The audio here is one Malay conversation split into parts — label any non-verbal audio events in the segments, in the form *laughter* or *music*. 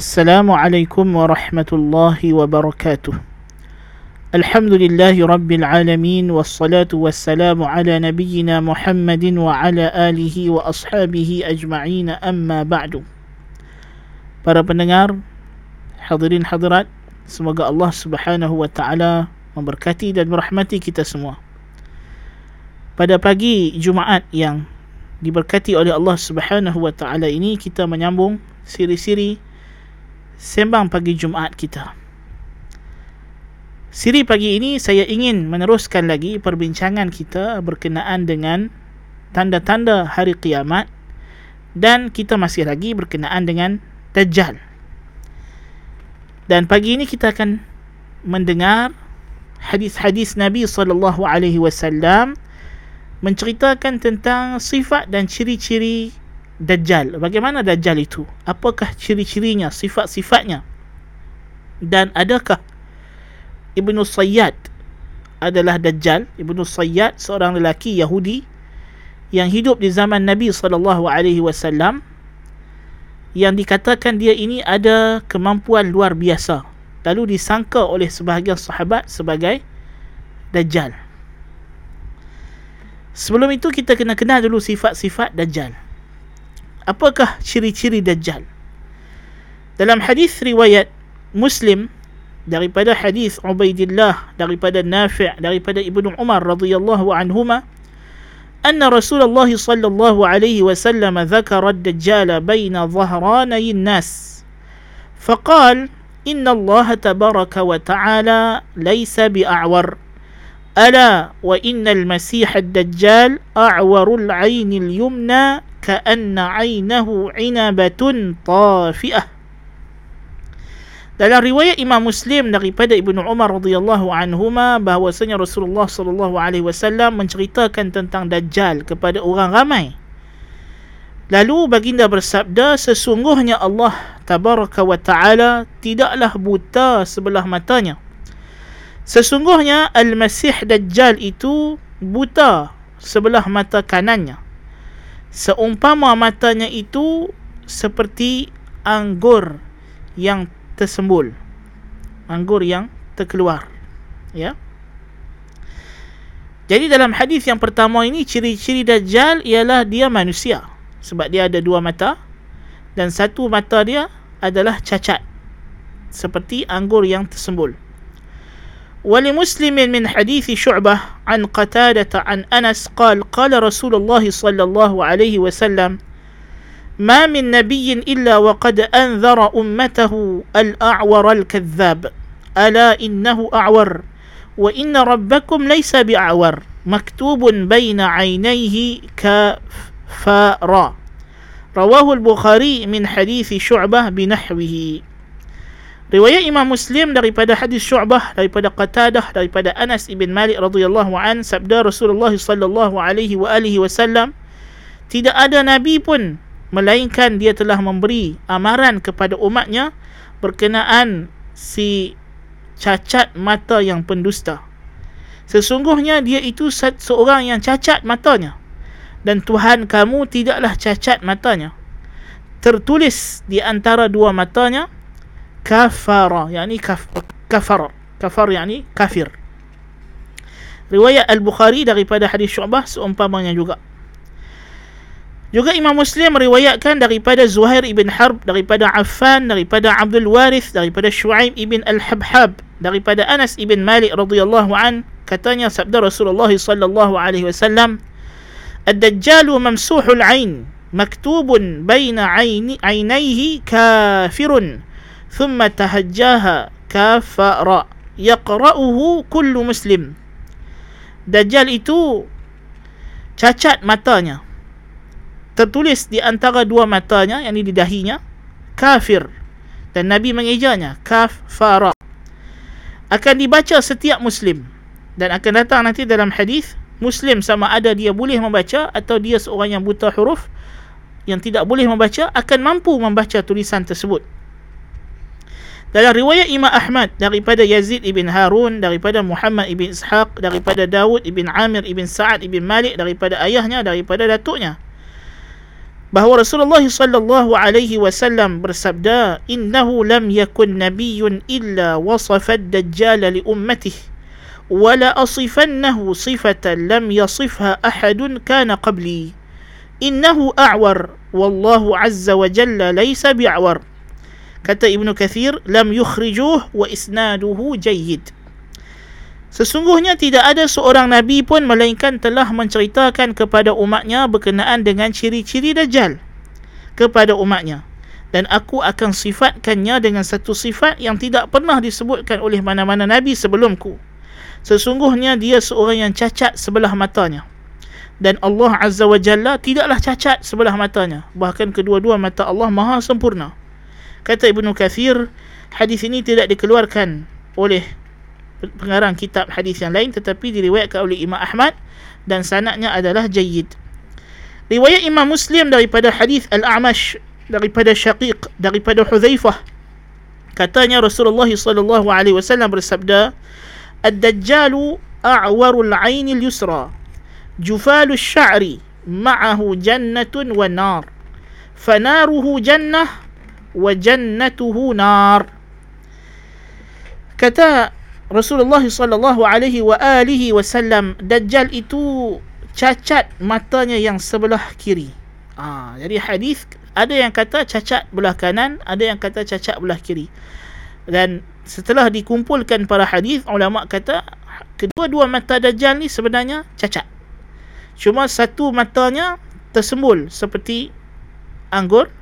Assalamualaikum warahmatullahi wabarakatuh Alhamdulillahi rabbil alamin Wassalatu wassalamu ala والصلاة Muhammadin Wa ala alihi wa ashabihi وأصحابه amma ba'du Para pendengar, hadirin hadirat, semoga Allah subhanahu wa ta'ala memberkati dan merahmati kita semua. Pada pagi Jumaat yang diberkati oleh Allah subhanahu wa ta'ala ini, kita menyambung siri-siri sembang pagi Jumaat kita. Siri pagi ini saya ingin meneruskan lagi perbincangan kita berkenaan dengan tanda-tanda hari kiamat dan kita masih lagi berkenaan dengan Dajjal. Dan pagi ini kita akan mendengar hadis-hadis Nabi sallallahu alaihi wasallam menceritakan tentang sifat dan ciri-ciri Dajjal. Bagaimana Dajjal itu? Apakah ciri-cirinya, sifat-sifatnya? Dan adakah Ibnu Sayyad adalah Dajjal? Ibnu Sayyad seorang lelaki Yahudi yang hidup di zaman Nabi sallallahu alaihi wasallam yang dikatakan dia ini ada kemampuan luar biasa lalu disangka oleh sebahagian sahabat sebagai Dajjal sebelum itu kita kena kenal dulu sifat-sifat Dajjal apakah ciri-ciri Dajjal dalam hadis riwayat Muslim daripada hadis Ubaidillah daripada Nafi' daripada Ibnu Umar radhiyallahu anhuma أن رسول الله صلى الله عليه وسلم ذكر الدجال بين ظهراني الناس فقال إن الله تبارك وتعالى ليس بأعور ألا وإن المسيح الدجال أعور العين اليمنى ka'anna aynahu inabatun tafi'ah dalam riwayat Imam Muslim daripada Ibnu Umar radhiyallahu anhuma bahwasanya Rasulullah sallallahu alaihi wasallam menceritakan tentang dajjal kepada orang ramai. Lalu baginda bersabda sesungguhnya Allah tabaraka wa taala tidaklah buta sebelah matanya. Sesungguhnya al-Masih dajjal itu buta sebelah mata kanannya. Seumpama matanya itu seperti anggur yang tersembul. Anggur yang terkeluar ya. Jadi dalam hadis yang pertama ini ciri-ciri dajjal ialah dia manusia. Sebab dia ada dua mata dan satu mata dia adalah cacat seperti anggur yang tersembul ولمسلم من حديث شعبة عن قتادة عن أنس قال قال رسول الله صلى الله عليه وسلم ما من نبي إلا وقد أنذر أمته الأعور الكذاب. ألا إنه أعور وإن ربكم ليس بأعور. مكتوب بين عينيه كفارا رواه البخاري من حديث شعبة بنحوه. Riwayat Imam Muslim daripada hadis Syu'bah daripada Qatadah daripada Anas ibn Malik radhiyallahu an sabda Rasulullah sallallahu alaihi wa alihi wasallam tidak ada nabi pun melainkan dia telah memberi amaran kepada umatnya berkenaan si cacat mata yang pendusta. Sesungguhnya dia itu seorang yang cacat matanya dan Tuhan kamu tidaklah cacat matanya. Tertulis di antara dua matanya kafara yakni kaf, kafar kafar yakni kafir. Riwayat Al-Bukhari daripada hadis Syu'bah seumpamanya juga. Juga Imam Muslim meriwayatkan daripada Zuhair ibn Harb, daripada Affan, daripada Abdul Warith, daripada Shu'aib ibn Al-Habhab, daripada Anas ibn Malik radhiyallahu an, katanya sabda Rasulullah sallallahu alaihi wasallam, "Ad-Dajjal mamsuhul 'ain, maktubun baina 'aini 'ainaihi kafirun, thumma tahajjaha kafara, yaqra'uhu kullu muslim." Dajjal itu cacat matanya. Tertulis di antara dua matanya yang di dahinya kafir. Dan Nabi mengejanya kafara. Akan dibaca setiap muslim. Dan akan datang nanti dalam hadis muslim sama ada dia boleh membaca atau dia seorang yang buta huruf yang tidak boleh membaca akan mampu membaca tulisan tersebut dalam riwayat Imam Ahmad daripada Yazid ibn Harun daripada Muhammad ibn Ishaq daripada Dawud ibn Amir ibn Sa'ad ibn Malik daripada ayahnya daripada datuknya bahawa Rasulullah sallallahu alaihi wasallam bersabda innahu lam yakun nabiyyun illa wasafa ad-dajjal li ummatihi ولا أصفنه صفة لم يصفها أحد كان قبلي إنه أعور والله عز وجل ليس بعور kata Ibnu Kathir lam yukhrijuh wa isnaduhu jayyid. Sesungguhnya tidak ada seorang nabi pun melainkan telah menceritakan kepada umatnya berkenaan dengan ciri-ciri dajjal kepada umatnya. Dan aku akan sifatkannya dengan satu sifat yang tidak pernah disebutkan oleh mana-mana nabi sebelumku. Sesungguhnya dia seorang yang cacat sebelah matanya. Dan Allah Azza wa Jalla tidaklah cacat sebelah matanya. Bahkan kedua-dua mata Allah maha sempurna kata Ibnu Kathir hadis ini tidak dikeluarkan oleh pengarang kitab hadis yang lain tetapi diriwayatkan oleh Imam Ahmad dan sanadnya adalah jayyid. Riwayat Imam Muslim daripada hadis Al-A'mash daripada Syaqiq daripada Hudzaifah katanya Rasulullah sallallahu alaihi wasallam bersabda Ad-Dajjalu a'warul 'ain al-yusra jufalu syari ma'ahu jannatun wa nar fanaruhu jannah wa jannatuhu nar kata Rasulullah sallallahu alaihi wa alihi wasallam Dajjal itu cacat matanya yang sebelah kiri. Ha, jadi hadis ada yang kata cacat belah kanan, ada yang kata cacat belah kiri. Dan setelah dikumpulkan para hadis, ulama kata kedua-dua mata Dajjal ni sebenarnya cacat. Cuma satu matanya tersembul seperti anggur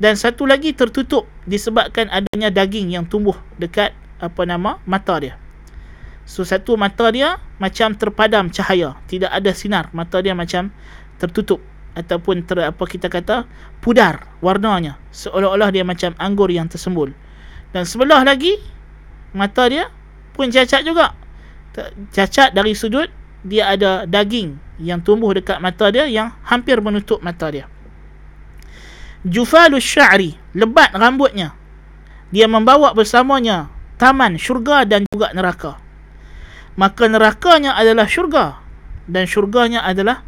dan satu lagi tertutup disebabkan adanya daging yang tumbuh dekat apa nama mata dia. So satu mata dia macam terpadam cahaya, tidak ada sinar. Mata dia macam tertutup ataupun ter, apa kita kata pudar warnanya seolah-olah dia macam anggur yang tersembul. Dan sebelah lagi mata dia pun cacat juga. Cacat dari sudut dia ada daging yang tumbuh dekat mata dia yang hampir menutup mata dia. Jufalus sya'ri, lebat rambutnya. Dia membawa bersamanya taman syurga dan juga neraka. Maka nerakanya adalah syurga dan syurganya adalah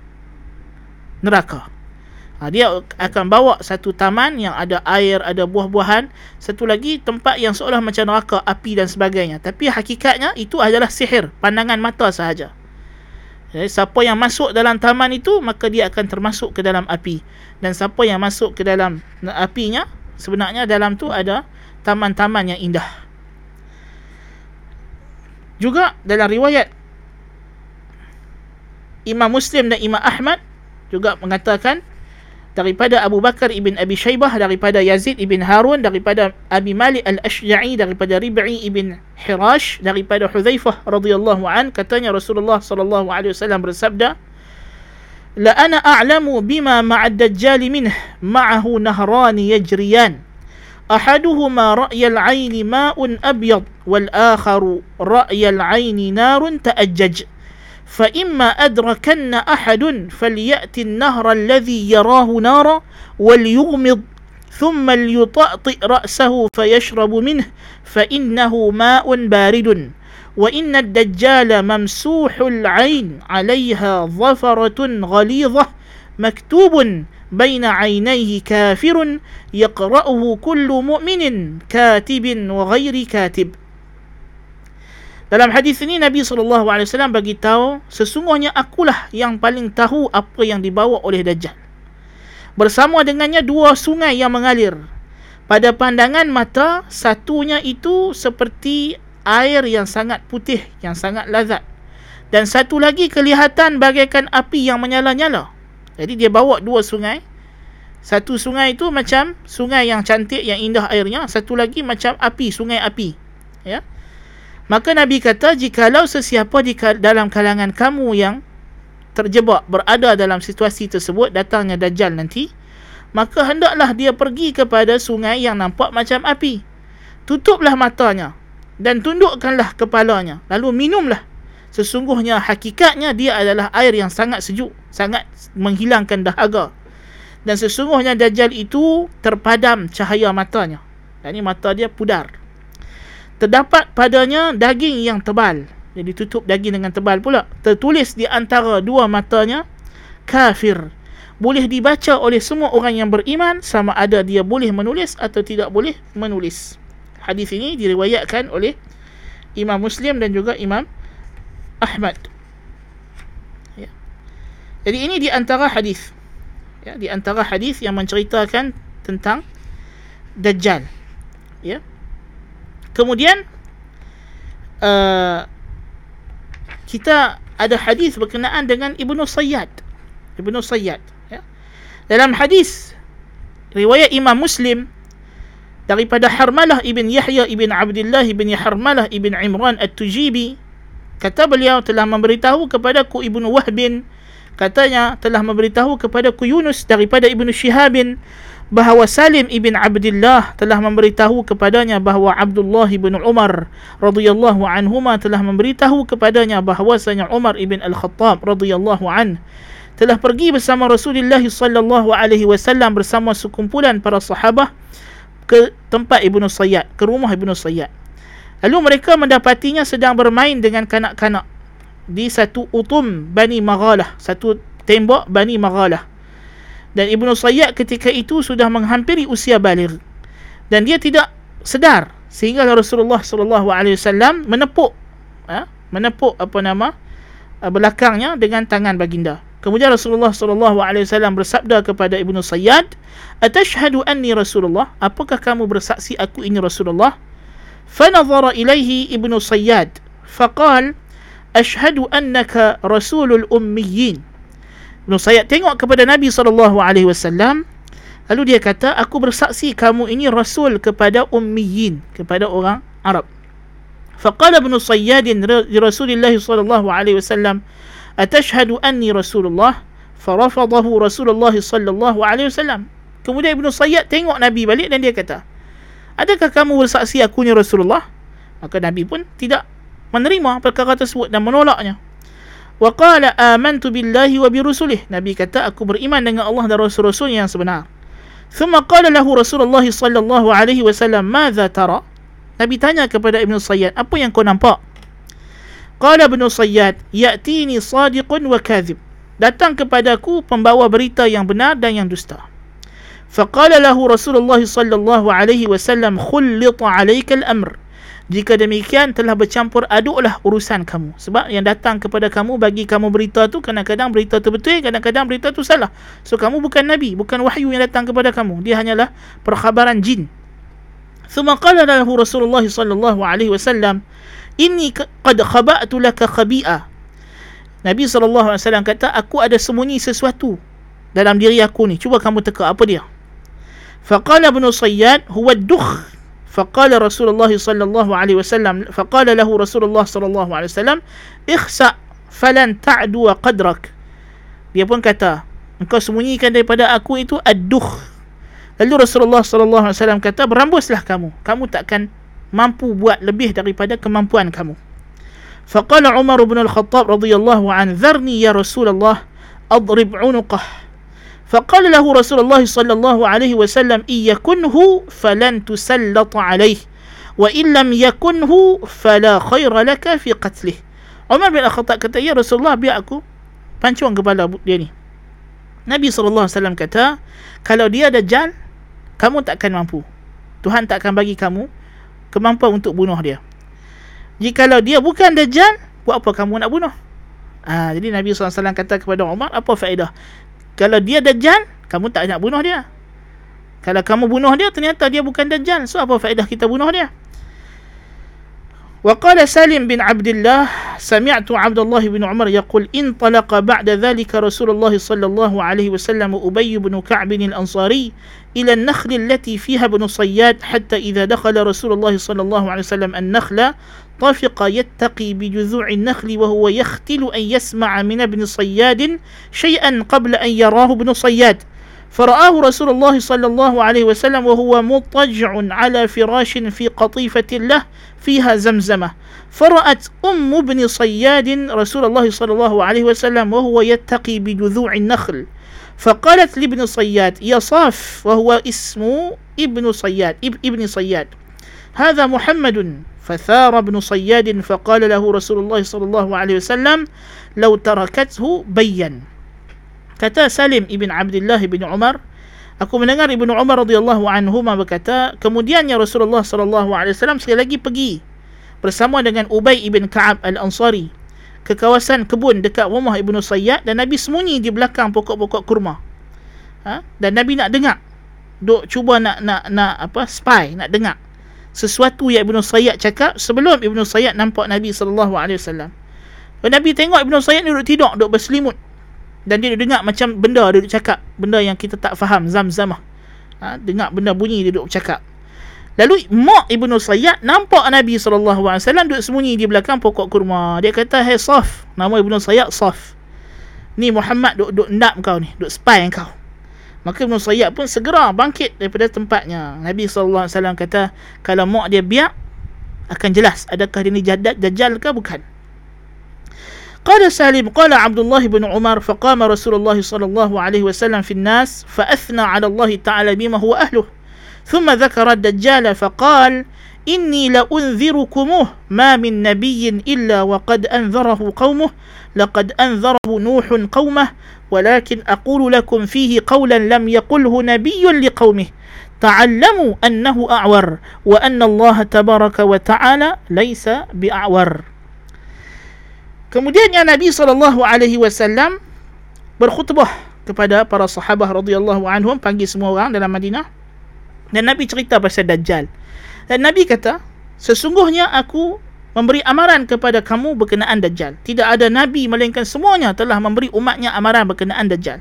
neraka. Ha, dia akan bawa satu taman yang ada air, ada buah-buahan. Satu lagi tempat yang seolah macam neraka, api dan sebagainya. Tapi hakikatnya itu adalah sihir, pandangan mata sahaja. Jadi, siapa yang masuk dalam taman itu, maka dia akan termasuk ke dalam api. Dan siapa yang masuk ke dalam apinya, sebenarnya dalam tu ada taman-taman yang indah. Juga dalam riwayat Imam Muslim dan Imam Ahmad juga mengatakan daripada Abu Bakar ibn Abi Shaybah daripada Yazid ibn Harun daripada Abi Malik al-Ashja'i daripada Rib'i ibn Hirash daripada Hudzaifah radhiyallahu an katanya Rasulullah sallallahu alaihi wasallam bersabda La ana a'lamu bima ma'ad dajjal minh ma'ahu nahran yajriyan أحدهما رأي العين ماء أبيض والآخر رأي العين نار تأجج فإما أدركن أحد فليأتي النهر الذي يراه نارا وليغمض ثم ليطأطئ رأسه فيشرب منه فإنه ماء بارد. وإن الدجال ممسوح العين عليها ظفرة غليظة مكتوب بين عينيه كافر يقرأه كل مؤمن كاتب وغير كاتب. Dalam hadis ini Nabi SAW bagi tahu sesungguhnya akulah yang paling tahu apa yang dibawa oleh Dajjal. Bersama dengannya dua sungai yang mengalir. Pada pandangan mata, satunya itu seperti air yang sangat putih, yang sangat lazat. Dan satu lagi kelihatan bagaikan api yang menyala-nyala. Jadi dia bawa dua sungai. Satu sungai itu macam sungai yang cantik, yang indah airnya. Satu lagi macam api, sungai api. Ya. Maka Nabi kata, jikalau sesiapa di dalam kalangan kamu yang terjebak, berada dalam situasi tersebut, datangnya Dajjal nanti, maka hendaklah dia pergi kepada sungai yang nampak macam api. Tutuplah matanya dan tundukkanlah kepalanya. Lalu minumlah sesungguhnya hakikatnya dia adalah air yang sangat sejuk, sangat menghilangkan dahaga. Dan sesungguhnya Dajjal itu terpadam cahaya matanya. Dan ini mata dia pudar. Terdapat padanya daging yang tebal. Jadi tutup daging dengan tebal pula. Tertulis di antara dua matanya, kafir. boleh dibaca oleh semua orang yang beriman sama ada dia boleh menulis atau tidak boleh menulis. Hadis ini diriwayatkan oleh Imam Muslim dan juga Imam Ahmad. Ya. Jadi ini di antara hadis. Ya, di antara hadis yang menceritakan tentang Dajjal. Ya. Kemudian uh, kita ada hadis berkenaan dengan Ibnu Sayyad. Ibnu Sayyad. Dalam hadis riwayat Imam Muslim daripada Harmalah ibn Yahya ibn Abdullah ibn Harmalah ibn Imran At-Tujibi kata beliau telah memberitahu kepadaku Ibnu Wahbin katanya telah memberitahu kepadaku Yunus daripada Ibnu Shihabin bahawa Salim ibn Abdullah telah memberitahu kepadanya bahawa Abdullah ibn Umar radhiyallahu anhuma telah memberitahu kepadanya bahawasanya Umar ibn Al-Khattab radhiyallahu anhu telah pergi bersama Rasulullah sallallahu alaihi wasallam bersama sekumpulan para sahabat ke tempat Ibnu Sayyad, ke rumah Ibnu Sayyad. Lalu mereka mendapatinya sedang bermain dengan kanak-kanak di satu utum Bani Maghalah, satu tembok Bani Maghalah. Dan Ibnu Sayyad ketika itu sudah menghampiri usia baligh. Dan dia tidak sedar sehingga Rasulullah sallallahu alaihi wasallam menepuk ha? menepuk apa nama belakangnya dengan tangan baginda. Kemudian Rasulullah sallallahu alaihi wasallam bersabda kepada Ibnu Sayyad, "Atashhadu anni Rasulullah? Apakah kamu bersaksi aku ini Rasulullah?" Fanadhara ilaihi Ibnu Sayyad, faqal, "Ashhadu annaka rasulul ummiyin." Ibnu Sayyad tengok kepada Nabi wasallam, lalu dia kata, "Aku bersaksi kamu ini rasul kepada ummiyin, kepada orang Arab." Faqala Ibnu Sayyad li Rasulillah sallallahu atashhadu anni rasulullah? Farafadahu rasulullah wasallam. Kemudian ibnu sayyad tengok nabi balik dan dia kata adakah kamu bersaksi aku ni rasulullah? Maka nabi pun tidak menerima perkara tersebut dan menolaknya wa qala amantu billahi wa bi rusulih nabi kata aku beriman dengan Allah dan rasul-rasul yang sebenar ثم قال له رسول الله صلى الله عليه وسلم ماذا ترى Nabi tanya kepada Ibn Sayyad apa yang kau nampak Qala ibn Sayyad, "Ya'tini sadiqun wa kadhib." Datang kepadaku pembawa berita yang benar dan yang dusta. Faqala lahu Rasulullah sallallahu alaihi wasallam, "Khullita 'alayka al-amr." Jika demikian telah bercampur aduklah urusan kamu. Sebab yang datang kepada kamu bagi kamu berita tu kadang-kadang berita tu betul, kadang-kadang berita tu salah. So kamu bukan nabi, bukan wahyu yang datang kepada kamu. Dia hanyalah perkhabaran jin. ثم قال له رسول الله صلى الله عليه وسلم ini qad khaba'tu laka khabi'a Nabi SAW kata aku ada sembunyi sesuatu dalam diri aku ni cuba kamu teka apa dia faqala ibn sayyad huwa dukh faqala rasulullah sallallahu alaihi wasallam faqala lahu rasulullah sallallahu alaihi wasallam ikhsa falan ta'du qadrak. Dia pun kata engkau sembunyikan daripada aku itu ad-dukh. Lalu rasulullah sallallahu alaihi wasallam kata berambuslah kamu. Kamu takkan mampu buat lebih daripada kemampuan kamu. Faqala Umar bin Al-Khattab radhiyallahu an dharni ya Rasulullah adrib unuqah. Faqala lahu Rasulullah sallallahu alaihi wasallam iyakunhu falan tusallat alaih wa in lam yakunhu fala khaira laka fi qatlih. Umar bin Al-Khattab kata ya Rasulullah biar aku pancung kepala dia ni. Nabi wasallam kata kalau dia ada jan kamu takkan mampu. Tuhan tak akan bagi kamu kemampuan untuk bunuh dia. Jikalau dia bukan Dajjal, buat apa kamu nak bunuh? Ha, jadi Nabi SAW kata kepada Umar, apa faedah? Kalau dia Dajjal, kamu tak nak bunuh dia. Kalau kamu bunuh dia, ternyata dia bukan Dajjal. So, apa faedah kita bunuh dia? وقال سالم بن عبد الله سمعت عبد الله بن عمر يقول انطلق بعد ذلك رسول الله صلى الله عليه وسلم أبي بن كعب الأنصاري إلى النخل التي فيها ابن صياد حتى إذا دخل رسول الله صلى الله عليه وسلم النخل طفق يتقي بجذوع النخل وهو يختل أن يسمع من ابن صياد شيئا قبل أن يراه ابن صياد. فرآه رسول الله صلى الله عليه وسلم وهو مضطجع على فراش في قطيفة له فيها زمزمة. فرأت أم ابن صياد رسول الله صلى الله عليه وسلم وهو يتقي بجذوع النخل. فقالت لابن صياد يصاف وهو اسمه ابن صياد ابن صياد. هذا محمد. فثار ابن صياد فقال له رسول الله صلى الله عليه وسلم لو تركته بين kata Salim ibn Abdullah ibn Umar aku mendengar Ibnu Umar radhiyallahu anhu berkata kemudiannya Rasulullah sallallahu alaihi wasallam sekali lagi pergi bersama dengan Ubay ibn Ka'ab al-Ansari ke kawasan kebun dekat rumah Ibnu Sayyad dan Nabi sembunyi di belakang pokok-pokok kurma ha? dan Nabi nak dengar duk cuba nak nak nak apa spy nak dengar sesuatu yang Ibnu Sayyad cakap sebelum Ibnu Sayyad nampak Nabi sallallahu alaihi wasallam. Nabi tengok Ibnu Sayyad ni duduk tidur, duduk berselimut. Dan dia dengar macam benda dia duduk cakap, benda yang kita tak faham zam-zamah. Ha, dengar benda bunyi dia duduk cakap. Lalu mak Ibnu Sayyad nampak Nabi sallallahu alaihi wasallam duduk sembunyi di belakang pokok kurma. Dia kata, "Hai hey, Saf." Nama Ibnu Sayyad Saf. Ni Muhammad duk duk ndap kau ni, duk spy kau. Maka Ibn Sayyad pun segera bangkit daripada tempatnya. Nabi SAW kata, kalau mak dia biak, akan jelas adakah dia ni jadat, dajjal ke bukan. قال سالم قال عبد الله بن عمر فقام رسول الله صلى الله عليه وسلم في الناس فأثنى على الله تعالى بما هو أهله ثم ذكر الدجال فقال إني لأنذركموه ما من نبي إلا وقد أنذره قومه لقد أنذره نوح قومه ولكن أقول لكم فيه قولا لم يقله نبي لقومه تعلموا أنه أعور وأن الله تبارك Taala ليس بأعور Kemudian yang Nabi sallallahu alaihi wasallam berkhutbah kepada para sahabat radhiyallahu anhum panggil semua orang dalam Madinah. Dan Nabi cerita pasal dajjal. Dan Nabi kata, sesungguhnya aku memberi amaran kepada kamu berkenaan Dajjal. Tidak ada Nabi melainkan semuanya telah memberi umatnya amaran berkenaan Dajjal.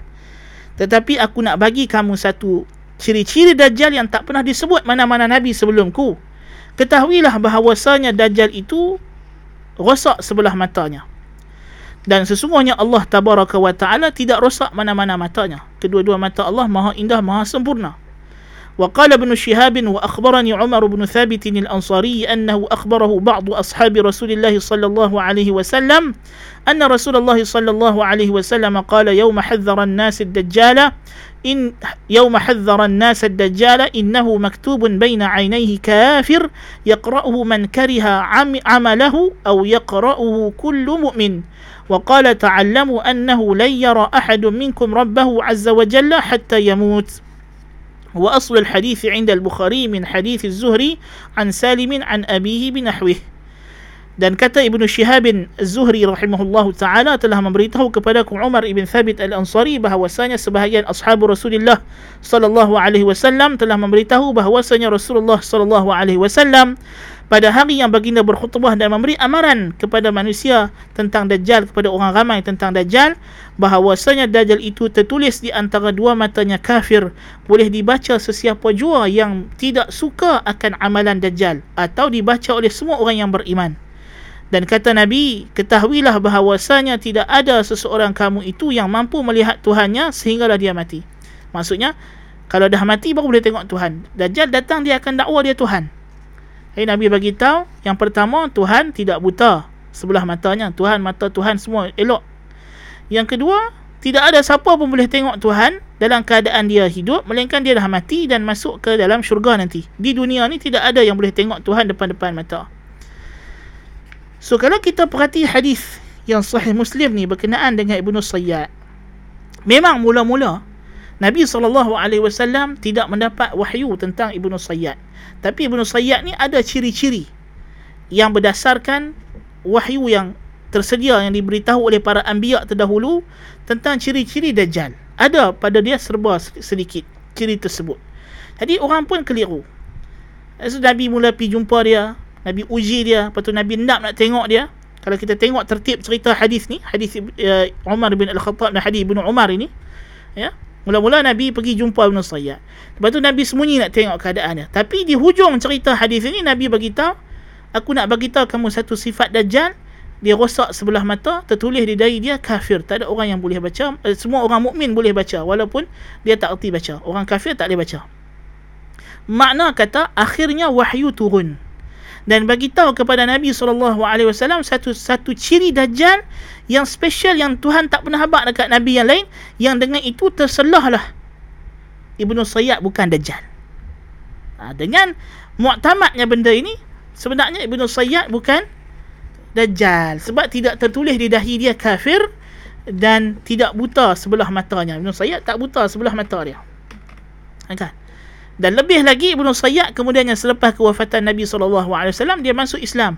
Tetapi aku nak bagi kamu satu ciri-ciri Dajjal yang tak pernah disebut mana-mana Nabi sebelumku. Ketahuilah bahawasanya Dajjal itu rosak sebelah matanya. Dan sesungguhnya Allah Tabaraka wa Ta'ala tidak rosak mana-mana matanya. Kedua-dua mata Allah maha indah, maha sempurna. وقال ابن شهاب وأخبرني عمر بن ثابت الأنصاري أنه أخبره بعض أصحاب رسول الله صلى الله عليه وسلم أن رسول الله صلى الله عليه وسلم قال يوم حذر الناس الدجال إن يوم حذر الناس الدجال إنه مكتوب بين عينيه كافر يقرأه من كره عمله أو يقرأه كل مؤمن. وقال تعلموا أنه لن يرى أحد منكم ربه عز وجل حتى يموت. وأصل الحديث عند البخاري من حديث الزهري عن سالم عن أبيه بنحوه dan kata Ibnu Shihab Az-Zuhri rahimahullahu taala telah memberitahu kepada Umar ibn Thabit Al-Ansari bahawasanya sebahagian ashabu Rasulullah sallallahu alaihi wasallam telah memberitahu bahawasanya Rasulullah sallallahu alaihi wasallam pada hari yang baginda berkhutbah dan memberi amaran kepada manusia tentang Dajjal kepada orang ramai tentang Dajjal bahawasanya Dajjal itu tertulis di antara dua matanya kafir boleh dibaca sesiapa jua yang tidak suka akan amalan Dajjal atau dibaca oleh semua orang yang beriman dan kata Nabi, ketahuilah bahawasanya tidak ada seseorang kamu itu yang mampu melihat Tuhannya sehinggalah dia mati. Maksudnya, kalau dah mati baru boleh tengok Tuhan. Dajjal datang dia akan dakwa dia Tuhan. Hey, Nabi bagi tahu yang pertama Tuhan tidak buta sebelah matanya. Tuhan mata Tuhan semua elok. Yang kedua, tidak ada siapa pun boleh tengok Tuhan dalam keadaan dia hidup melainkan dia dah mati dan masuk ke dalam syurga nanti. Di dunia ni tidak ada yang boleh tengok Tuhan depan-depan mata. So kalau kita perhati hadis yang sahih Muslim ni berkenaan dengan Ibnu Sayyad. Memang mula-mula Nabi SAW tidak mendapat wahyu tentang Ibnu Sayyad. Tapi Ibnu Sayyad ni ada ciri-ciri yang berdasarkan wahyu yang tersedia yang diberitahu oleh para anbiya terdahulu tentang ciri-ciri Dajjal. Ada pada dia serba sedikit ciri tersebut. Jadi orang pun keliru. So, Nabi mula pergi jumpa dia, Nabi uji dia, lepas tu Nabi nak nak tengok dia. Kalau kita tengok tertib cerita hadis ni, hadis uh, Umar bin Al-Khattab dan hadis Ibnu Umar ini, ya. Mula-mula Nabi pergi jumpa Ibn Sayyad. Lepas tu Nabi sembunyi nak tengok keadaan dia. Tapi di hujung cerita hadis ini Nabi bagi tahu, aku nak bagi tahu kamu satu sifat dajjal, dia rosak sebelah mata, tertulis di dahi dia kafir. Tak ada orang yang boleh baca. Eh, semua orang mukmin boleh baca walaupun dia tak erti baca. Orang kafir tak boleh baca. Makna kata akhirnya wahyu turun dan bagi tahu kepada Nabi SAW satu satu ciri dajjal yang special yang Tuhan tak pernah habaq dekat Nabi yang lain yang dengan itu terselahlah Ibnu Sayyad bukan dajjal. Ha, dengan muktamadnya benda ini sebenarnya Ibnu Sayyad bukan dajjal sebab tidak tertulis di dahi dia kafir dan tidak buta sebelah matanya. Ibnu Sayyad tak buta sebelah mata dia. Kan? Dan lebih lagi Ibnu Sayyad kemudiannya selepas kewafatan Nabi SAW dia masuk Islam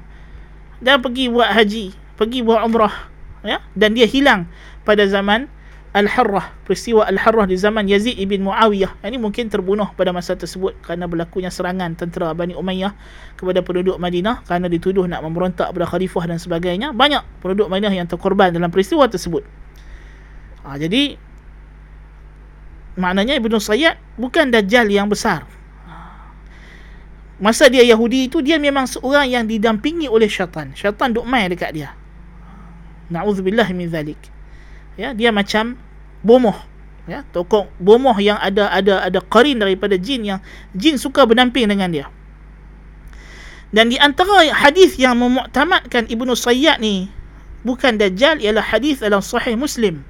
dan pergi buat haji, pergi buat umrah ya dan dia hilang pada zaman Al-Harrah, peristiwa Al-Harrah di zaman Yazid ibn Muawiyah. Ini mungkin terbunuh pada masa tersebut kerana berlakunya serangan tentera Bani Umayyah kepada penduduk Madinah kerana dituduh nak memberontak pada khalifah dan sebagainya. Banyak penduduk Madinah yang terkorban dalam peristiwa tersebut. Ha, jadi, maknanya Ibn Sayyad bukan Dajjal yang besar. Masa dia Yahudi itu, dia memang seorang yang didampingi oleh syaitan. Syaitan duk main dekat dia. Na'udzubillah min zalik ya dia macam bomoh ya tokoh bomoh yang ada ada ada qarin daripada jin yang jin suka berdamping dengan dia dan di antara hadis yang memuktamadkan Ibnu Sayyad ni bukan dajjal ialah hadis dalam sahih Muslim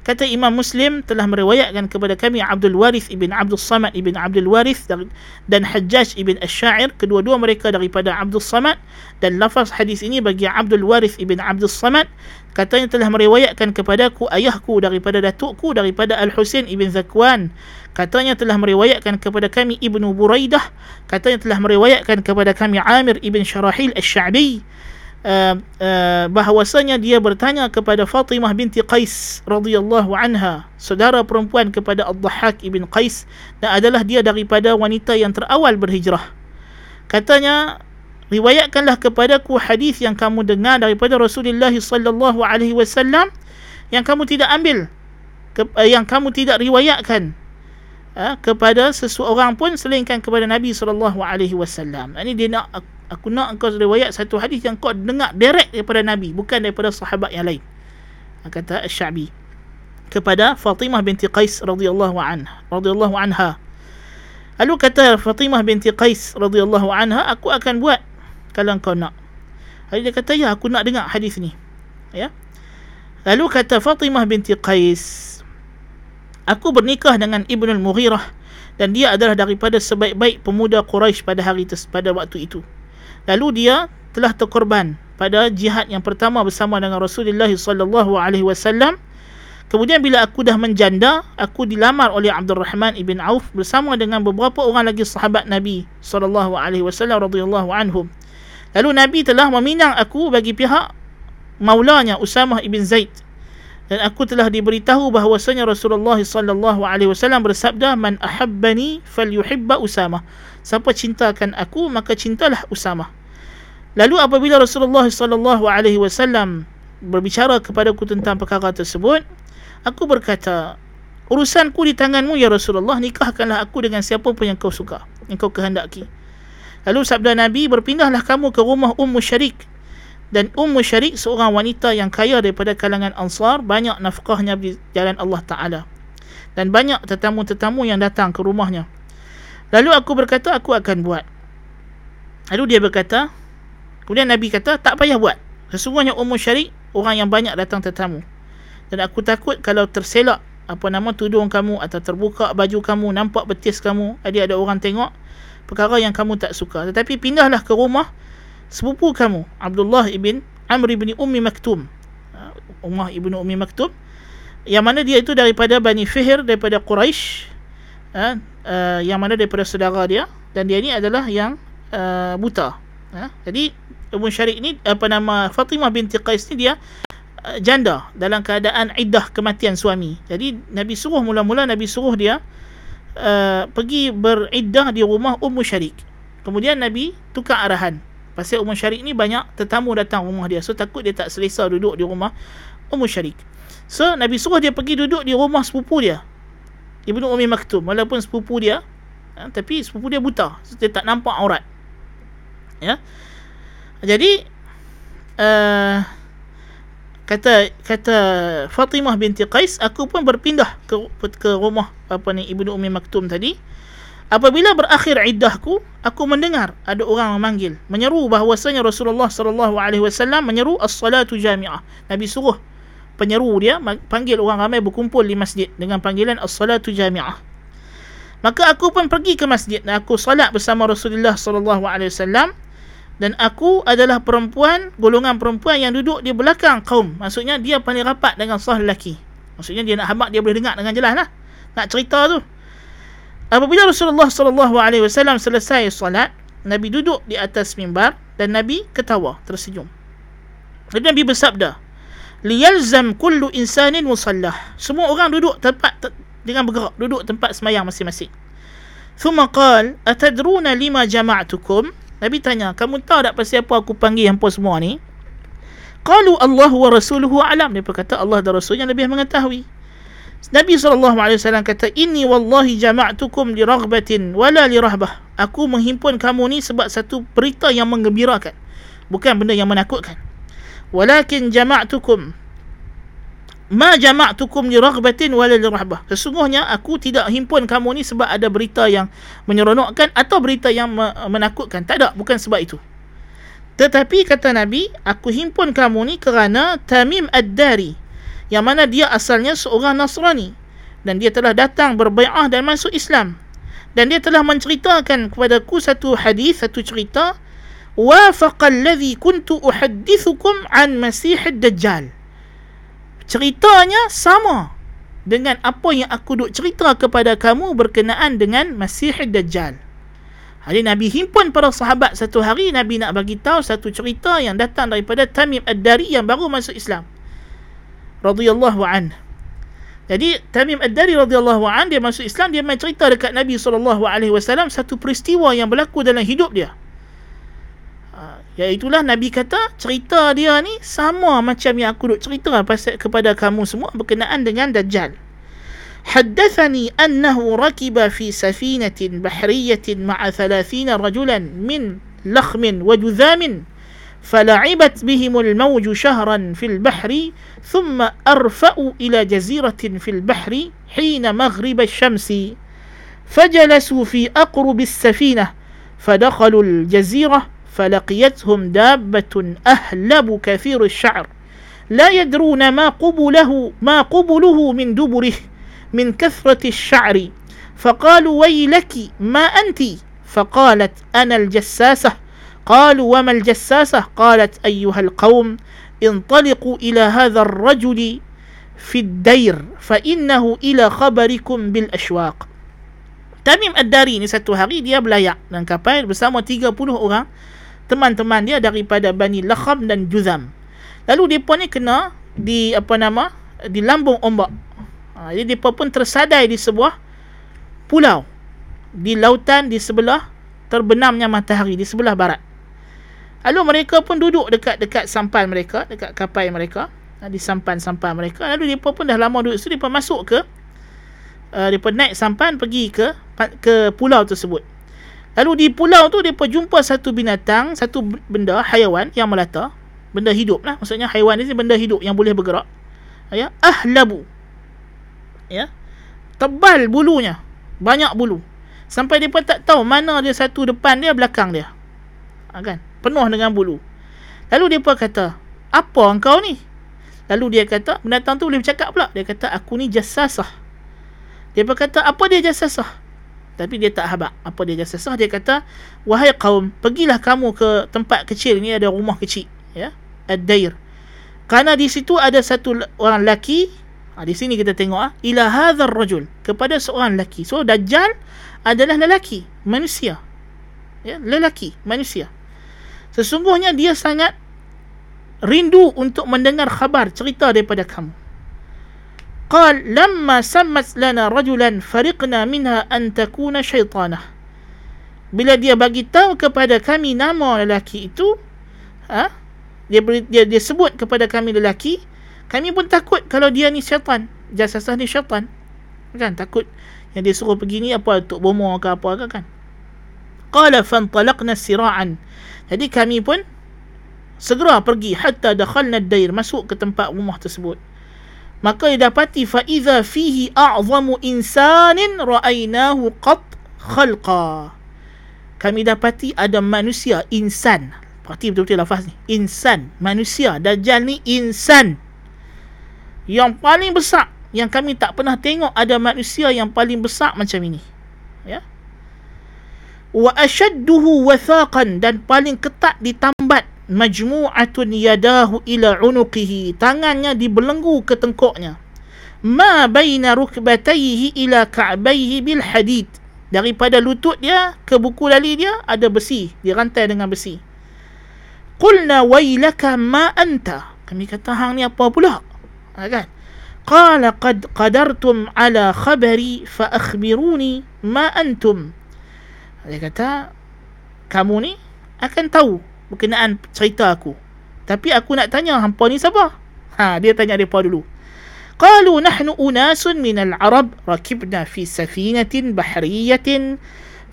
Kata Imam Muslim telah meriwayatkan kepada kami Abdul Warith ibn Abdul Samad ibn Abdul Warith dan Hajjaj ibn Ash-Sha'ir. Kedua-dua mereka daripada Abdul Samad. Dan lafaz hadis ini bagi Abdul Warith ibn Abdul Samad. Katanya telah meriwayatkan kepadaku ayahku daripada datukku daripada Al-Husain ibn Zakwan. Katanya telah meriwayatkan kepada kami Ibnu Buraidah. Katanya telah meriwayatkan kepada kami Amir ibn Sharahil Ash-Sha'bi uh, uh, bahawasanya dia bertanya kepada Fatimah binti Qais radhiyallahu anha saudara perempuan kepada Ad-Dhahhak ibn Qais dan adalah dia daripada wanita yang terawal berhijrah. Katanya riwayatkanlah kepadaku hadis yang kamu dengar daripada Rasulullah sallallahu alaihi wasallam yang kamu tidak ambil ke, uh, yang kamu tidak riwayatkan uh, kepada seseorang pun selainkan kepada Nabi sallallahu alaihi wasallam. Ini dia nak aku nak engkau riwayat satu hadis yang kau dengar direct daripada Nabi bukan daripada sahabat yang lain. Kata Asy-Sya'bi kepada Fatimah binti Qais radhiyallahu anha radhiyallahu anha. Lalu kata Fatimah binti Qais radhiyallahu anha aku akan buat kalau engkau nak. Lalu dia kata ya aku nak dengar hadis ni. Ya. Lalu kata Fatimah binti Qais aku bernikah dengan Ibnu al-Mughirah dan dia adalah daripada sebaik-baik pemuda Quraisy pada hari pada waktu itu lalu dia telah terkorban pada jihad yang pertama bersama dengan Rasulullah sallallahu alaihi wasallam. Kemudian bila aku dah menjanda aku dilamar oleh Abdul Rahman ibn Auf bersama dengan beberapa orang lagi sahabat Nabi sallallahu alaihi wasallam radhiyallahu anhum. Lalu Nabi telah meminang aku bagi pihak maulanya Usamah ibn Zaid. Dan aku telah diberitahu bahawasanya Rasulullah sallallahu alaihi wasallam bersabda man ahabbani falyuhibba Usamah. Siapa cintakan aku maka cintalah Usamah lalu apabila Rasulullah sallallahu alaihi wasallam berbicara kepadaku tentang perkara tersebut aku berkata urusanku di tanganmu ya Rasulullah nikahkanlah aku dengan siapa pun yang kau suka yang kau kehendaki. Lalu sabda Nabi berpindahlah kamu ke rumah Ummu Syarik dan Ummu Syarik seorang wanita yang kaya daripada kalangan Ansar banyak nafkahnya di jalan Allah Taala. Dan banyak tetamu-tetamu yang datang ke rumahnya. Lalu aku berkata aku akan buat. Lalu dia berkata, kemudian Nabi kata tak payah buat. Sesungguhnya Ummu Syarik orang yang banyak datang tetamu. Dan aku takut kalau terselak apa nama tudung kamu atau terbuka baju kamu, nampak betis kamu, ada ada orang tengok perkara yang kamu tak suka. Tetapi pindahlah ke rumah sepupu kamu, Abdullah ibn Amr ibn Ummi Maktum. Ha, Ummah ibn Ummi Maktum yang mana dia itu daripada Bani Fihr daripada Quraisy uh, uh, yang mana daripada saudara dia dan dia ni adalah yang uh, buta. Uh, jadi Ibn Syarik ni apa nama Fatimah binti Qais ni dia uh, janda dalam keadaan iddah kematian suami. Jadi Nabi suruh mula-mula Nabi suruh dia uh, pergi beriddah di rumah Ummu Syarik. Kemudian Nabi tukar arahan. Pasal Ummu Syarik ni banyak tetamu datang rumah dia. So takut dia tak selesa duduk di rumah Ummu Syarik. So Nabi suruh dia pergi duduk di rumah sepupu dia. Ibnu Umi Maktum walaupun sepupu dia ha, tapi sepupu dia buta dia tak nampak aurat ya jadi uh, kata kata Fatimah binti Qais aku pun berpindah ke ke rumah apa ni Ibnu Umi Maktum tadi. Apabila berakhir iddahku aku mendengar ada orang memanggil menyeru bahawasanya Rasulullah sallallahu alaihi wasallam menyeru as-salatu jami'ah. Nabi suruh penyeru dia panggil orang ramai berkumpul di masjid dengan panggilan as-salatu jami'ah. Maka aku pun pergi ke masjid dan aku salat bersama Rasulullah sallallahu alaihi wasallam dan aku adalah perempuan golongan perempuan yang duduk di belakang kaum. Maksudnya dia paling rapat dengan sah lelaki. Maksudnya dia nak habaq dia boleh dengar dengan jelas lah nak cerita tu. Apabila Rasulullah wasallam selesai solat Nabi duduk di atas mimbar dan Nabi ketawa tersenyum. Dan Nabi bersabda liyalzam kullu insanin musallah. Semua orang duduk tempat dengan bergerak duduk tempat semayang masing-masing. Thumma qal atadruna lima jama'tukum Nabi tanya, kamu tahu tak pasal apa aku panggil hampa semua ni? Qalu Allah wa rasuluhu alam. Dia berkata Allah dan Rasulnya lebih mengetahui. Nabi SAW kata, Ini wallahi jama'tukum li raghbatin wala li rahbah. Aku menghimpun kamu ni sebab satu berita yang mengembirakan. Bukan benda yang menakutkan. Walakin jama'tukum ma jama'tukum li raghbatin wala li rahbah. Sesungguhnya aku tidak himpun kamu ni sebab ada berita yang menyeronokkan atau berita yang menakutkan. Tak ada, bukan sebab itu. Tetapi kata Nabi, aku himpun kamu ni kerana Tamim Ad-Dari yang mana dia asalnya seorang Nasrani dan dia telah datang berbai'ah dan masuk Islam. Dan dia telah menceritakan kepadaku satu hadis, satu cerita wafaqa alladhi kuntu uhaddithukum an Masih Ad-Dajjal ceritanya sama dengan apa yang aku duk cerita kepada kamu berkenaan dengan Masih Dajjal. Hari Nabi himpun para sahabat satu hari Nabi nak bagi tahu satu cerita yang datang daripada Tamim Ad-Dari yang baru masuk Islam. Radhiyallahu an. Jadi Tamim Ad-Dari radhiyallahu an dia masuk Islam dia mai cerita dekat Nabi sallallahu alaihi wasallam satu peristiwa yang berlaku dalam hidup dia. Iaitulah Nabi kata cerita dia ni sama macam yang aku duk cerita pasal kepada kamu semua berkenaan dengan Dajjal. حدثني أنه ركب في سفينة بحرية مع ثلاثين رجلا من لخم وجذام فلعبت بهم الموج شهرا في البحر ثم أرفأوا إلى جزيرة في البحر حين مغرب الشمس فجلسوا في أقرب السفينة فدخلوا الجزيرة فلقيتهم دابة أهلب كثير الشعر. لا يدرون ما قبله ما قبله من دبره من كثرة الشعر. فقالوا ويلك ما أنت؟ فقالت أنا الجساسة. قالوا وما الجساسة؟ قالت أيها القوم انطلقوا إلى هذا الرجل في الدير فإنه إلى خبركم بالأشواق. Tamim Ad-Dari ni satu hari dia belayak dan kapal bersama 30 orang teman-teman dia daripada Bani Lakham dan Juzam. Lalu depa ni kena di apa nama di lambung ombak. Ha, jadi depa pun tersadai di sebuah pulau di lautan di sebelah terbenamnya matahari di sebelah barat. Lalu mereka pun duduk dekat-dekat sampan mereka, dekat kapal mereka, ha, di sampan-sampan mereka. Lalu depa pun dah lama duduk situ, depa masuk ke uh, depa naik sampan pergi ke ke pulau tersebut. Lalu di pulau tu dia jumpa satu binatang, satu benda haiwan yang melata, benda hidup lah. Maksudnya haiwan ni benda hidup yang boleh bergerak. Ya, ahlabu. Ya. Tebal bulunya. Banyak bulu. Sampai dia pun tak tahu mana dia satu depan dia, belakang dia. Ha, kan? Penuh dengan bulu. Lalu dia pun kata, apa engkau ni? Lalu dia kata, binatang tu boleh bercakap pula. Dia kata, aku ni jasasah. Dia pun kata, apa dia jasasah? Tapi dia tak habaq. Apa dia jasa sah? Dia kata wahai kaum pergilah kamu ke tempat kecil ni ada rumah kecil ya ad-dair. Kerana di situ ada satu orang lelaki. Ha, di sini kita tengok ah ila hadzal rajul kepada seorang lelaki. So dajjal adalah lelaki manusia. Ya lelaki manusia. Sesungguhnya dia sangat rindu untuk mendengar khabar cerita daripada kamu قال لما سمت لنا رجلا فرقنا منها أن تكون شيطانة bila dia bagi tahu kepada kami nama lelaki itu ha? dia, beri, dia dia sebut kepada kami lelaki kami pun takut kalau dia ni syaitan jasasah ni syaitan kan takut yang dia suruh pergi ni apa untuk bomo ke apa ke kan qala fantalaqna sira'an jadi kami pun segera pergi hatta dakhalna ad-dair masuk ke tempat rumah tersebut maka didapati fa idza fihi a'zamu insanin ra'ainahu qat khalqa. Kami dapati ada manusia insan. Perhati betul-betul lafaz ni. Insan manusia dajjal ni insan. Yang paling besar yang kami tak pernah tengok ada manusia yang paling besar macam ini. Ya? Wa ashadduhu wathaqan dan paling ketat ditambat majmu'atun yadahu ila unuqihi. Tangannya dibelenggu ke tengkuknya ma baina rukbatayhi ila ka'bayhi bil hadid. Daripada lutut dia ke buku lali dia ada besi. Dirantai dengan besi. Qulna wailaka ma anta. Kami kata hang ni apa pula? Ha, kan? Qala qad qadartum ala khabari fa akhbiruni ma antum. Dia kata, kamu ni akan tahu berkenaan cerita aku. Tapi aku nak tanya hampa ni siapa? Ha, dia tanya depa dulu. Qalu nahnu unasun min al-Arab rakibna fi safinatin bahriyatin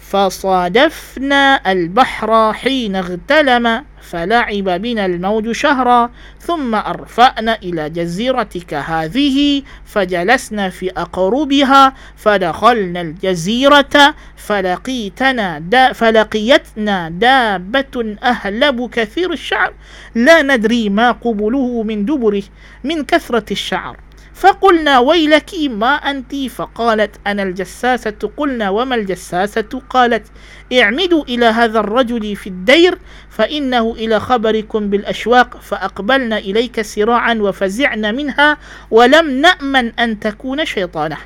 فصادفنا البحر حين اغتلم فلعب بنا الموج شهرا ثم أرفأنا إلى جزيرتك هذه فجلسنا في أقربها فدخلنا الجزيرة فلقيتنا دا فلقيتنا دابة أهلب كثير الشعر. لا ندري ما قبله من دبره من كثرة الشعر. فقلنا ويلك ما أنت؟ فقالت أنا الجساسة. قلنا وما الجساسة؟ قالت اعمدوا إلى هذا الرجل في الدير فإنه إلى خبركم بالأشواق فأقبلنا إليك سراعا وفزعنا منها ولم نأمن أن تكون شيطانة.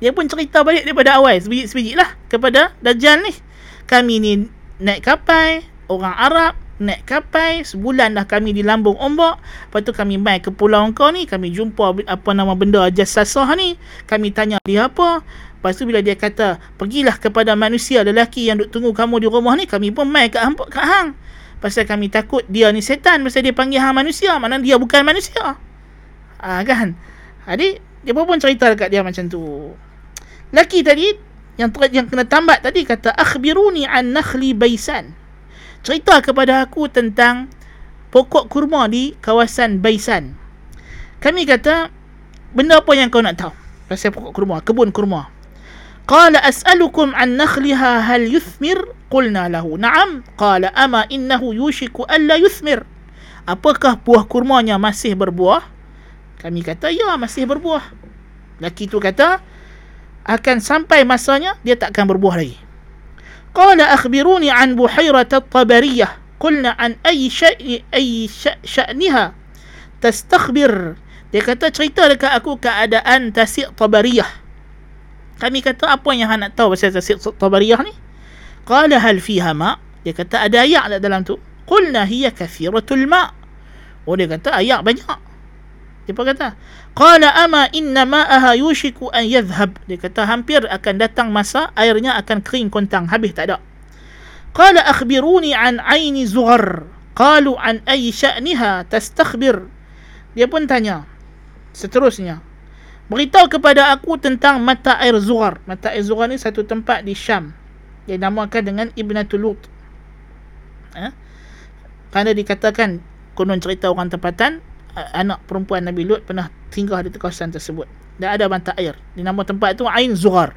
Dia pun cerita balik daripada awal. Sebiji-sebiji lah kepada Dajjal ni. Kami ni naik kapal, orang Arab, naik kapal sebulan dah kami di lambung ombak. Lepas tu kami mai ke pulau kau ni kami jumpa apa nama benda jasasah ni. Kami tanya dia apa. Lepas tu bila dia kata pergilah kepada manusia lelaki yang duk tunggu kamu di rumah ni kami pun mai kat, kat hang. Pasal kami takut dia ni setan pasal dia panggil hang manusia. Mana dia bukan manusia. Ha, kan? Jadi dia pun cerita dekat dia macam tu. Lelaki tadi yang yang kena tambat tadi kata akhbiruni an nakhli baisan cerita kepada aku tentang pokok kurma di kawasan Baisan. Kami kata, benda apa yang kau nak tahu? Pasal pokok kurma, kebun kurma. Qala as'alukum an nakhliha hal yuthmir? Qulna lahu, na'am. Qala ama innahu yushiku alla yuthmir. Apakah buah kurmanya masih berbuah? Kami kata, ya masih berbuah. Laki tu kata, akan sampai masanya dia tak akan berbuah lagi. قال أخبروني عن بحيرة الطبرية قلنا عن أي شيء أي شأنها تستخبر dia kata cerita dekat aku keadaan tasik tabariyah kami kata apa yang nak tahu pasal tasik tabariyah ni qala hal fiha ma dia kata ada ayak tak dalam tu qulna hiya kathiratul ma oh dia kata ayak banyak dia pun kata qala ama inna ma'aha yushiku an yadhhab. Dia kata hampir akan datang masa airnya akan kering kontang. Habis tak ada. Qala akhbiruni an aini zughar. Qalu an ay sha'niha tastakhbir. Dia pun tanya seterusnya beritahu kepada aku tentang mata air zughar. Mata air zughar ni satu tempat di Syam. Dia namakan dengan Ibnatul Lut. Eh? kerana dikatakan konon cerita orang tempatan anak perempuan Nabi Lut pernah tinggal di kawasan tersebut. Dan ada mata air. Di nama tempat itu Ain Zughar.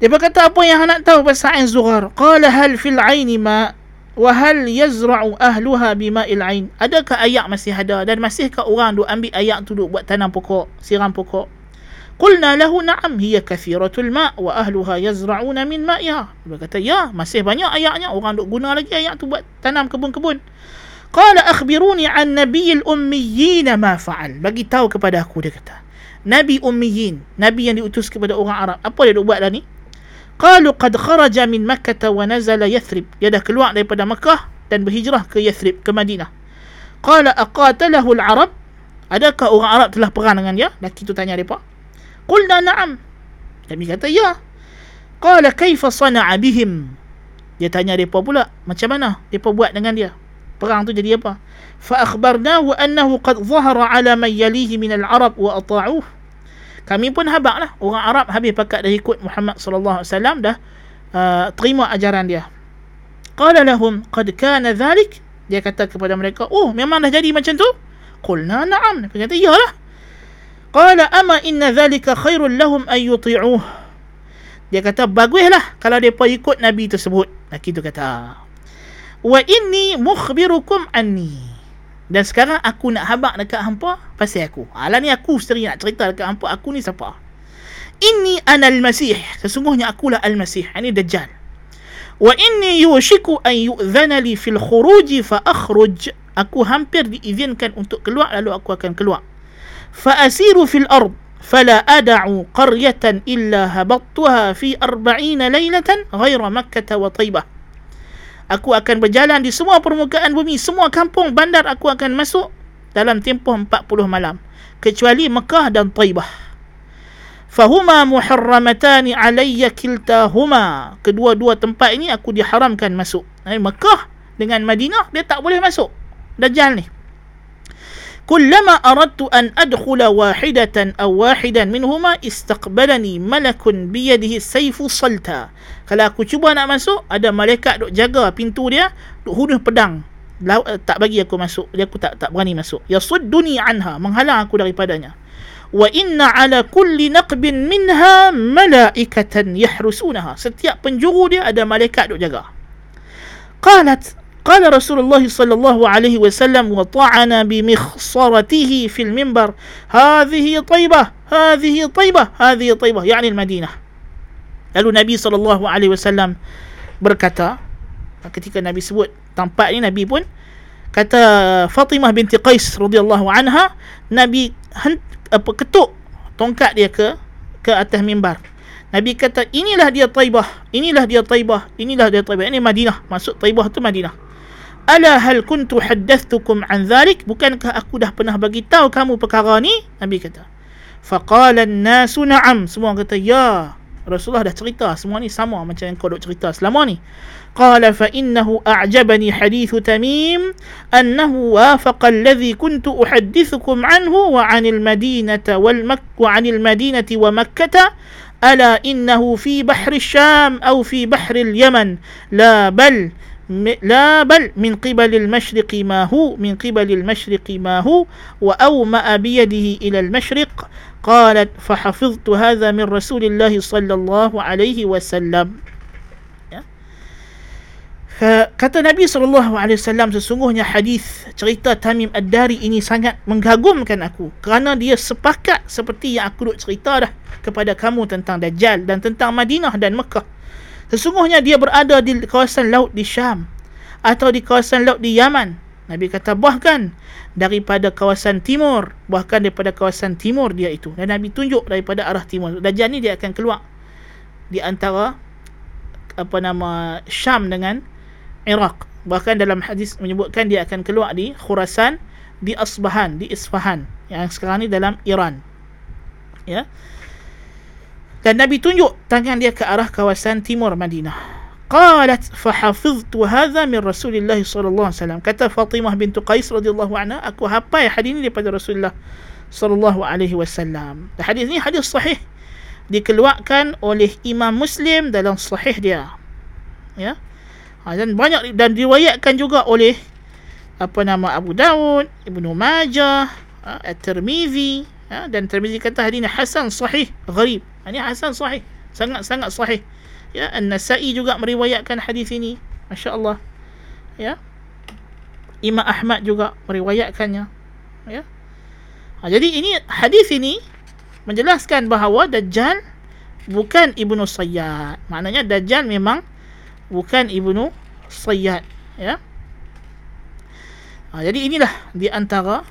Dia berkata apa yang nak tahu pasal Ain Zughar? Qala hal fil aini ma wa hal yazra'u ahluha bima'il ain? Adakah ayak masih ada dan masihkah orang duk ambil ayak tu duk buat tanam pokok, siram pokok? Qulna lahu na'am hiya kathiratul ma' wa ahluha yazra'una min ma'iha. Dia berkata ya, masih banyak ayaknya orang duk guna lagi ayak tu buat tanam kebun-kebun. Qala akhbiruni an nabiyil ummiyin ma fa'al. Bagi tahu kepada aku dia kata. Nabi ummiyin, nabi yang diutus kepada orang Arab. Apa dia buat dah ni? Qalu qad kharaja min Makkah wa nazala Yathrib. Dia dah keluar daripada Makkah dan berhijrah ke Yathrib, ke Madinah. Qala aqatalahu al-Arab? Adakah orang Arab telah perang dengan dia? Laki tu tanya depa. Qulna na'am. Kami kata ya. Qala kaifa sana'a bihim? Dia tanya depa pula, macam mana depa buat dengan dia? Perang tu jadi apa? Fa akhbarnahu annahu qad zahara ala man yalihi min al-arab wa ata'uh. Kami pun habaqlah orang Arab habis pakat dah ikut Muhammad sallallahu alaihi wasallam dah uh, terima ajaran dia. Qala lahum qad kana dhalik? Dia kata kepada mereka oh memang dah jadi macam tu? Qulna na'am. Dia kata iyalah. Qala ama inna dhalika khairul lahum an yuti'uh? Dia kata baguslah kalau depa ikut nabi tersebut. Laki tu kata wa inni mukhbirukum anni dan sekarang aku nak habaq dekat hampa pasal aku. Alah ni aku sendiri nak cerita dekat hampa aku ni siapa. inni ana al-masih sesungguhnya akulah al-masih ini dajjal wa inni yushiku an yu'dhana li fil khuruj fa akhruj aku hampir diizinkan untuk keluar lalu aku akan keluar fa asiru fil ard فلا أدع قرية إلا هبطتها في أربعين ليلة غير مكة وطيبة Aku akan berjalan di semua permukaan bumi, semua kampung, bandar aku akan masuk dalam tempoh 40 malam. Kecuali Mekah dan Taibah. Fahuma muharramatani alayya kiltahuma. Kedua-dua tempat ini aku diharamkan masuk. Mekah dengan Madinah, dia tak boleh masuk. Dajjal ni. كلما أردت أن أدخل واحدة أو واحدا منهما استقبلني ملك بيده سيف صلتا kalau aku cuba nak masuk ada malaikat duk jaga pintu dia duk hunuh pedang. Lalu, eh, tak bagi aku masuk. Dia aku tak tak berani masuk. Yasudduni anha menghalang aku daripadanya. Wa inna ala kulli naqbin minha malaikatan yahrusunaha. Setiap penjuru dia ada malaikat duk jaga. Qalat قال رسول الله صلى الله عليه وسلم وطعن بمخصرته في المنبر هذه طيبة هذه طيبة هذه طيبة يعني المدينة lalu Nabi sallallahu alaihi wasallam berkata ketika Nabi sebut tempat ni Nabi pun kata Fatimah binti Qais radhiyallahu anha Nabi apa ketuk tongkat dia ke ke atas mimbar Nabi kata inilah dia Taibah inilah dia Taibah inilah dia Taibah ini Madinah masuk Taibah tu Madinah Ala hal kuntu haddathtukum an dhalik bukankah aku dah pernah bagi tahu kamu perkara ni Nabi kata faqala an-nasu na'am semua kata ya Rasulullah dah cerita semua ni sama macam yang kau duk cerita selama ni qala fa innahu a'jabani hadithu tamim annahu wafaqa alladhi kuntu uhaddithukum anhu wa 'anil madinati wal makkah wa 'anil madinati wa makkah ألا إنه في بحر الشام أو في بحر اليمن لا بل لا بل من قبل المشرق ما هو من قبل المشرق ما هو وأومأ بيده إلى المشرق قالت فحفظت هذا من رسول الله صلى الله عليه وسلم kata Nabi sallallahu alaihi wasallam sesungguhnya hadis cerita Tamim Ad-Dari ini sangat mengagumkan aku kerana dia sepakat seperti yang aku duk cerita dah kepada kamu tentang Dajjal dan tentang Madinah dan Mekah Sesungguhnya dia berada di kawasan laut di Syam atau di kawasan laut di Yaman. Nabi kata bahkan daripada kawasan timur, bahkan daripada kawasan timur dia itu. Dan Nabi tunjuk daripada arah timur. Dajjal ni dia akan keluar di antara apa nama Syam dengan Iraq. Bahkan dalam hadis menyebutkan dia akan keluar di Khurasan, di Asbahan, di Isfahan yang sekarang ni dalam Iran. Ya. Dan Nabi tunjuk tangan dia ke arah kawasan timur Madinah. Qalat fahafiztu hadha min Rasulillah sallallahu alaihi wasallam. Kata Fatimah bintu Qais radhiyallahu anha, aku hafal hadis ini daripada Rasulullah sallallahu alaihi wasallam. Hadis ini hadis sahih dikeluarkan oleh Imam Muslim dalam sahih dia. Ya. Ha, dan banyak dan diriwayatkan juga oleh apa nama Abu Daud, Ibnu Majah, ha, At-Tirmizi, ha, dan Tirmizi kata hadis ini hasan sahih, gharib. Ini hasan sahih. Sangat-sangat sahih. Ya, An-Nasa'i juga meriwayatkan hadis ini. Masya-Allah. Ya. Imam Ahmad juga meriwayatkannya. Ya. Ha, jadi ini hadis ini menjelaskan bahawa Dajjal bukan Ibnu Sayyad. Maknanya Dajjal memang bukan Ibnu Sayyad, ya. Ha, jadi inilah di antara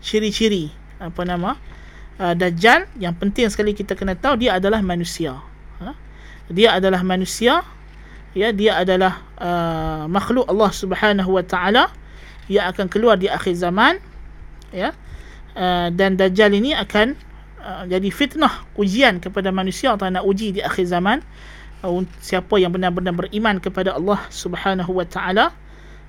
ciri-ciri apa nama uh, Dajjal yang penting sekali kita kena tahu dia adalah manusia. Ha? dia adalah manusia ya dia adalah uh, makhluk Allah Subhanahu wa taala. Yang akan keluar di akhir zaman ya. Uh, dan Dajjal ini akan uh, jadi fitnah ujian kepada manusia atau nak uji di akhir zaman. Uh, siapa yang benar-benar beriman kepada Allah Subhanahu wa taala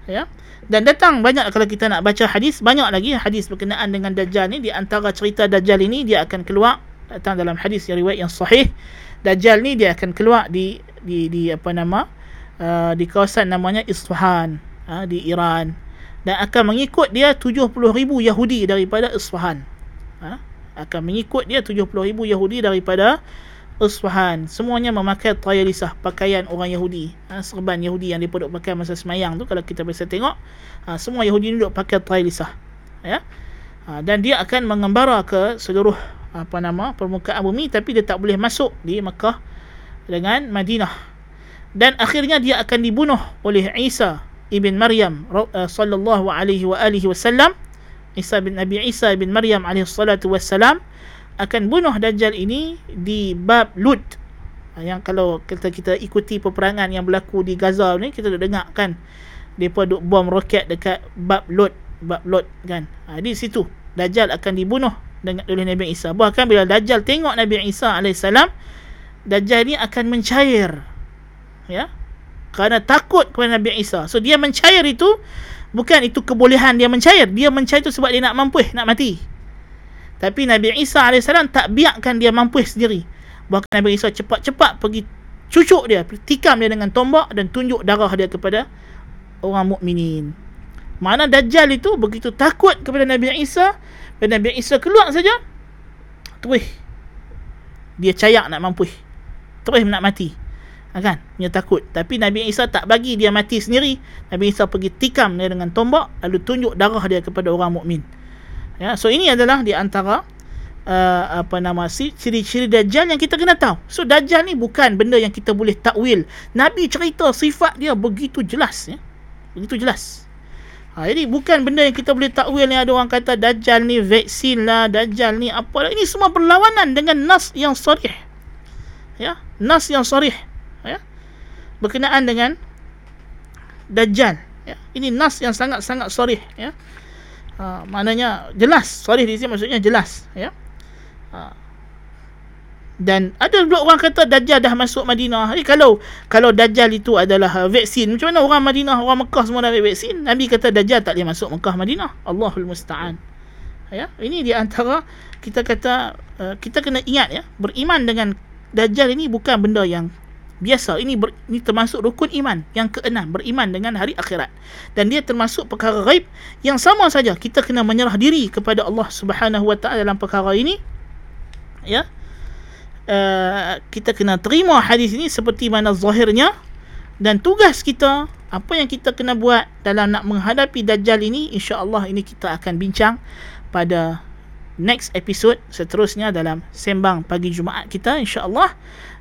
ya. Dan datang banyak kalau kita nak baca hadis banyak lagi hadis berkenaan dengan dajjal ni. Di antara cerita dajjal ini dia akan keluar datang dalam hadis yang riwayat yang sahih. Dajjal ni dia akan keluar di di di apa nama uh, di kawasan namanya Isfahan uh, di Iran. Dan akan mengikut dia 70,000 Yahudi daripada Isfahan. Uh, akan mengikut dia 70,000 Yahudi daripada Isfahan semuanya memakai tayalisah pakaian orang Yahudi. Ha, serban Yahudi yang mereka duk pakai masa semayang tu kalau kita bisa tengok ha, semua Yahudi ni duk pakai tayalisah ya. Ha, dan dia akan mengembara ke seluruh apa nama permukaan bumi tapi dia tak boleh masuk di Mekah dengan Madinah. Dan akhirnya dia akan dibunuh oleh Isa ibn Maryam uh, sallallahu alaihi wa alihi wasallam. Isa bin Nabi Isa bin Maryam alaihi salatu wassalam akan bunuh Dajjal ini di bab Lut yang kalau kita kita ikuti peperangan yang berlaku di Gaza ni kita dah dengar kan depa duk bom roket dekat bab Lut bab Lut kan ha, di situ Dajjal akan dibunuh dengan oleh Nabi Isa. Bahkan bila Dajjal tengok Nabi Isa AS, Dajjal ni akan mencair. Ya. Kerana takut kepada Nabi Isa. So dia mencair itu bukan itu kebolehan dia mencair. Dia mencair itu sebab dia nak mampu, nak mati. Tapi Nabi Isa AS tak biarkan dia mampu sendiri. Bahkan Nabi Isa cepat-cepat pergi cucuk dia, tikam dia dengan tombak dan tunjuk darah dia kepada orang mukminin. Mana Dajjal itu begitu takut kepada Nabi Isa dan Nabi Isa keluar saja terus dia cayak nak mampu terus nak mati. Ha, kan? Dia takut. Tapi Nabi Isa tak bagi dia mati sendiri. Nabi Isa pergi tikam dia dengan tombak lalu tunjuk darah dia kepada orang mukmin ya so ini adalah di antara uh, apa nama ciri-ciri dajjal yang kita kena tahu so dajjal ni bukan benda yang kita boleh takwil Nabi cerita sifat dia begitu jelas ya begitu jelas Ha, jadi bukan benda yang kita boleh takwil ni ada orang kata Dajjal ni vaksin lah, Dajjal ni apa lah. Ini semua berlawanan dengan nas yang sarih. Ya, nas yang sarih. Ya. Berkenaan dengan Dajjal. Ya. Ini nas yang sangat-sangat sarih. Ya. Ha, maknanya jelas. Di sini maksudnya jelas. Ya. Ha dan ada juga orang kata Dajjal dah masuk Madinah. Eh, kalau kalau Dajjal itu adalah uh, vaksin, macam mana orang Madinah, orang Mekah semua dah ambil vaksin? Nabi kata Dajjal tak boleh masuk Mekah Madinah. Allahul Musta'an. Ya, ini di antara kita kata uh, kita kena ingat ya, beriman dengan Dajjal ini bukan benda yang biasa. Ini ber, ini termasuk rukun iman yang keenam, beriman dengan hari akhirat. Dan dia termasuk perkara gaib yang sama saja kita kena menyerah diri kepada Allah Subhanahu Wa Taala dalam perkara ini. Ya. Uh, kita kena terima hadis ini seperti mana zahirnya dan tugas kita apa yang kita kena buat dalam nak menghadapi dajjal ini insya-Allah ini kita akan bincang pada next episode seterusnya dalam sembang pagi Jumaat kita insya-Allah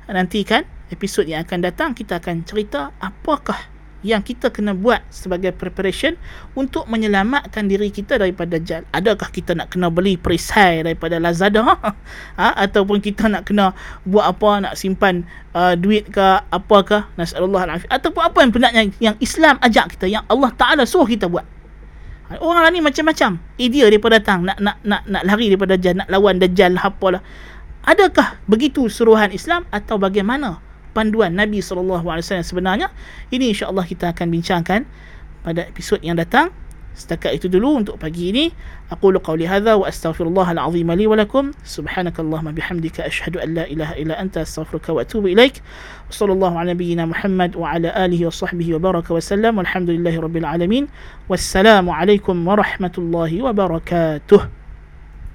nantikan episod yang akan datang kita akan cerita apakah yang kita kena buat sebagai preparation untuk menyelamatkan diri kita daripada Dajjal. Adakah kita nak kena beli perisai daripada Lazada? *laughs* ha? Ataupun kita nak kena buat apa? Nak simpan uh, duit ke apakah? Nasallahu alaihi Ataupun apa yang benarnya yang Islam ajak kita, yang Allah Ta'ala suruh kita buat. Orang ni macam-macam. Idea daripada datang nak nak nak nak lari daripada Dajjal, nak lawan Dajjal apalah. Adakah begitu suruhan Islam atau bagaimana? Panduan Nabi SAW sebenarnya ini insyaAllah kita akan bincangkan pada episod yang datang. Setakat itu dulu untuk pagi ini aqulu qawli hadha wa astaghfirullah al-azim li wa lakum. Subhanakallahumma bihamdika ashhadu an la ilaha illa anta astaghfiruka wa atubu ilaik. Sallallahu ala nabiyyina muhammad wa ala alihi wa sahbihi wa baraka wa sallam. Walhamdulillahi rabbil alamin. Wassalamu alaikum warahmatullahi wabarakatuh